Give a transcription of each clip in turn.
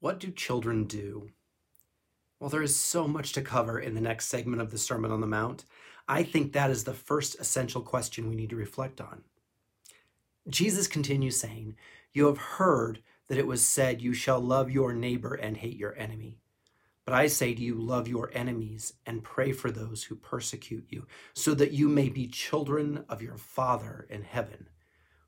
What do children do? Well, there is so much to cover in the next segment of the Sermon on the Mount. I think that is the first essential question we need to reflect on. Jesus continues saying, You have heard that it was said, You shall love your neighbor and hate your enemy. But I say to you, love your enemies and pray for those who persecute you, so that you may be children of your Father in heaven.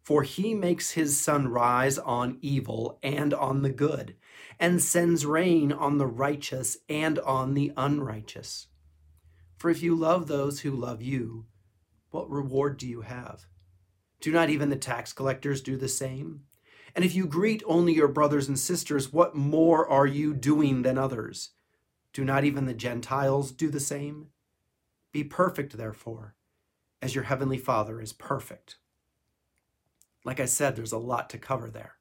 For he makes his sun rise on evil and on the good, and sends rain on the righteous and on the unrighteous. For if you love those who love you, what reward do you have? Do not even the tax collectors do the same? And if you greet only your brothers and sisters, what more are you doing than others? Do not even the Gentiles do the same? Be perfect, therefore, as your heavenly Father is perfect. Like I said, there's a lot to cover there.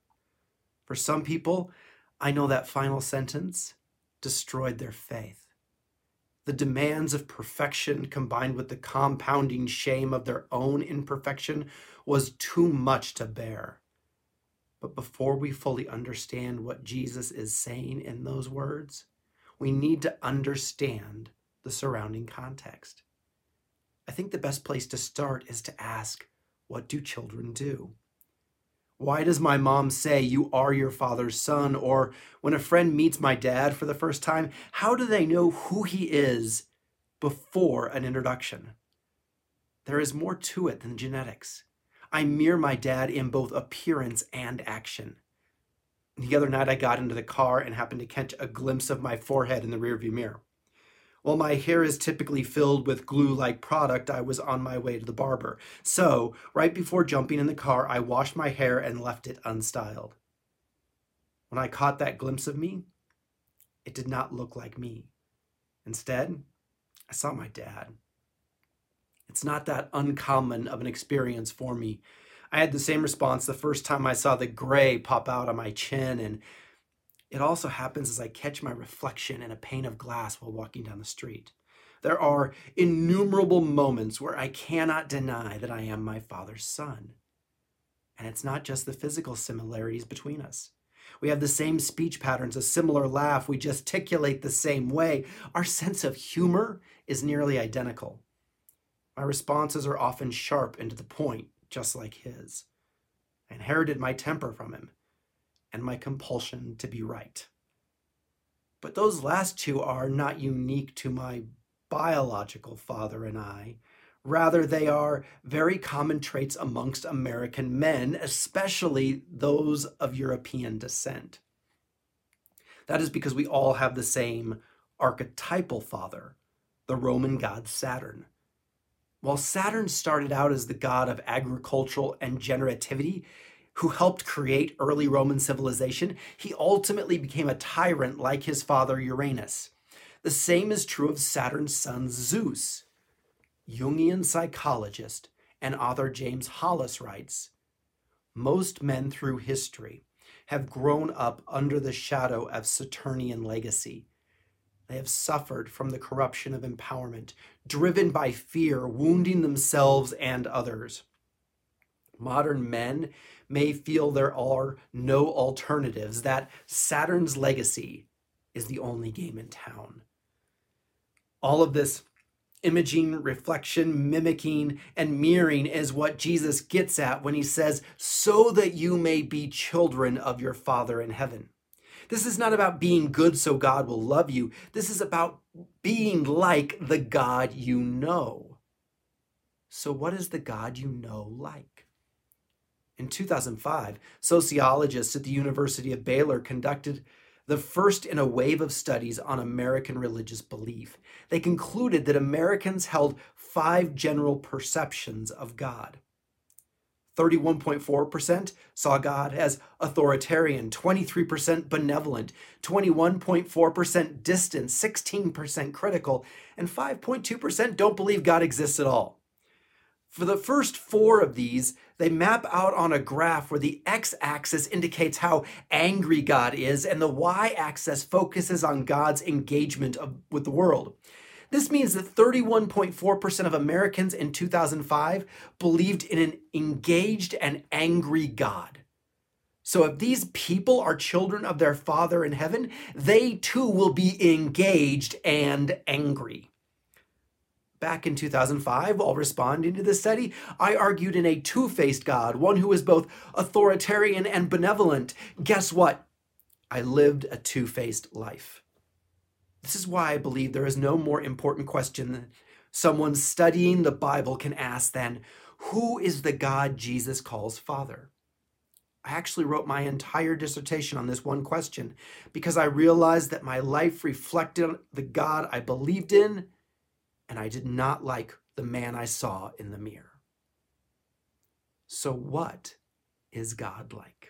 For some people, I know that final sentence destroyed their faith. The demands of perfection combined with the compounding shame of their own imperfection was too much to bear. But before we fully understand what Jesus is saying in those words, we need to understand the surrounding context. I think the best place to start is to ask, what do children do? Why does my mom say you are your father's son? Or when a friend meets my dad for the first time, how do they know who he is before an introduction? There is more to it than genetics. I mirror my dad in both appearance and action. The other night, I got into the car and happened to catch a glimpse of my forehead in the rearview mirror. While my hair is typically filled with glue like product, I was on my way to the barber. So, right before jumping in the car, I washed my hair and left it unstyled. When I caught that glimpse of me, it did not look like me. Instead, I saw my dad. It's not that uncommon of an experience for me. I had the same response the first time I saw the gray pop out on my chin, and it also happens as I catch my reflection in a pane of glass while walking down the street. There are innumerable moments where I cannot deny that I am my father's son. And it's not just the physical similarities between us. We have the same speech patterns, a similar laugh, we gesticulate the same way. Our sense of humor is nearly identical. My responses are often sharp and to the point, just like his. I inherited my temper from him and my compulsion to be right. But those last two are not unique to my biological father and I. Rather, they are very common traits amongst American men, especially those of European descent. That is because we all have the same archetypal father, the Roman god Saturn. While Saturn started out as the god of agricultural and generativity, who helped create early Roman civilization, he ultimately became a tyrant like his father Uranus. The same is true of Saturn's son Zeus. Jungian psychologist and author James Hollis writes Most men through history have grown up under the shadow of Saturnian legacy. They have suffered from the corruption of empowerment, driven by fear, wounding themselves and others. Modern men may feel there are no alternatives, that Saturn's legacy is the only game in town. All of this imaging, reflection, mimicking, and mirroring is what Jesus gets at when he says, so that you may be children of your Father in heaven. This is not about being good so God will love you. This is about being like the God you know. So, what is the God you know like? In 2005, sociologists at the University of Baylor conducted the first in a wave of studies on American religious belief. They concluded that Americans held five general perceptions of God. 31.4% saw God as authoritarian, 23% benevolent, 21.4% distant, 16% critical, and 5.2% don't believe God exists at all. For the first four of these, they map out on a graph where the x axis indicates how angry God is, and the y axis focuses on God's engagement of, with the world. This means that 31.4% of Americans in 2005 believed in an engaged and angry God. So if these people are children of their Father in heaven, they too will be engaged and angry. Back in 2005, while responding to this study, I argued in a two faced God, one who is both authoritarian and benevolent. Guess what? I lived a two faced life. This is why I believe there is no more important question that someone studying the Bible can ask than who is the God Jesus calls Father? I actually wrote my entire dissertation on this one question because I realized that my life reflected the God I believed in and I did not like the man I saw in the mirror. So, what is God like?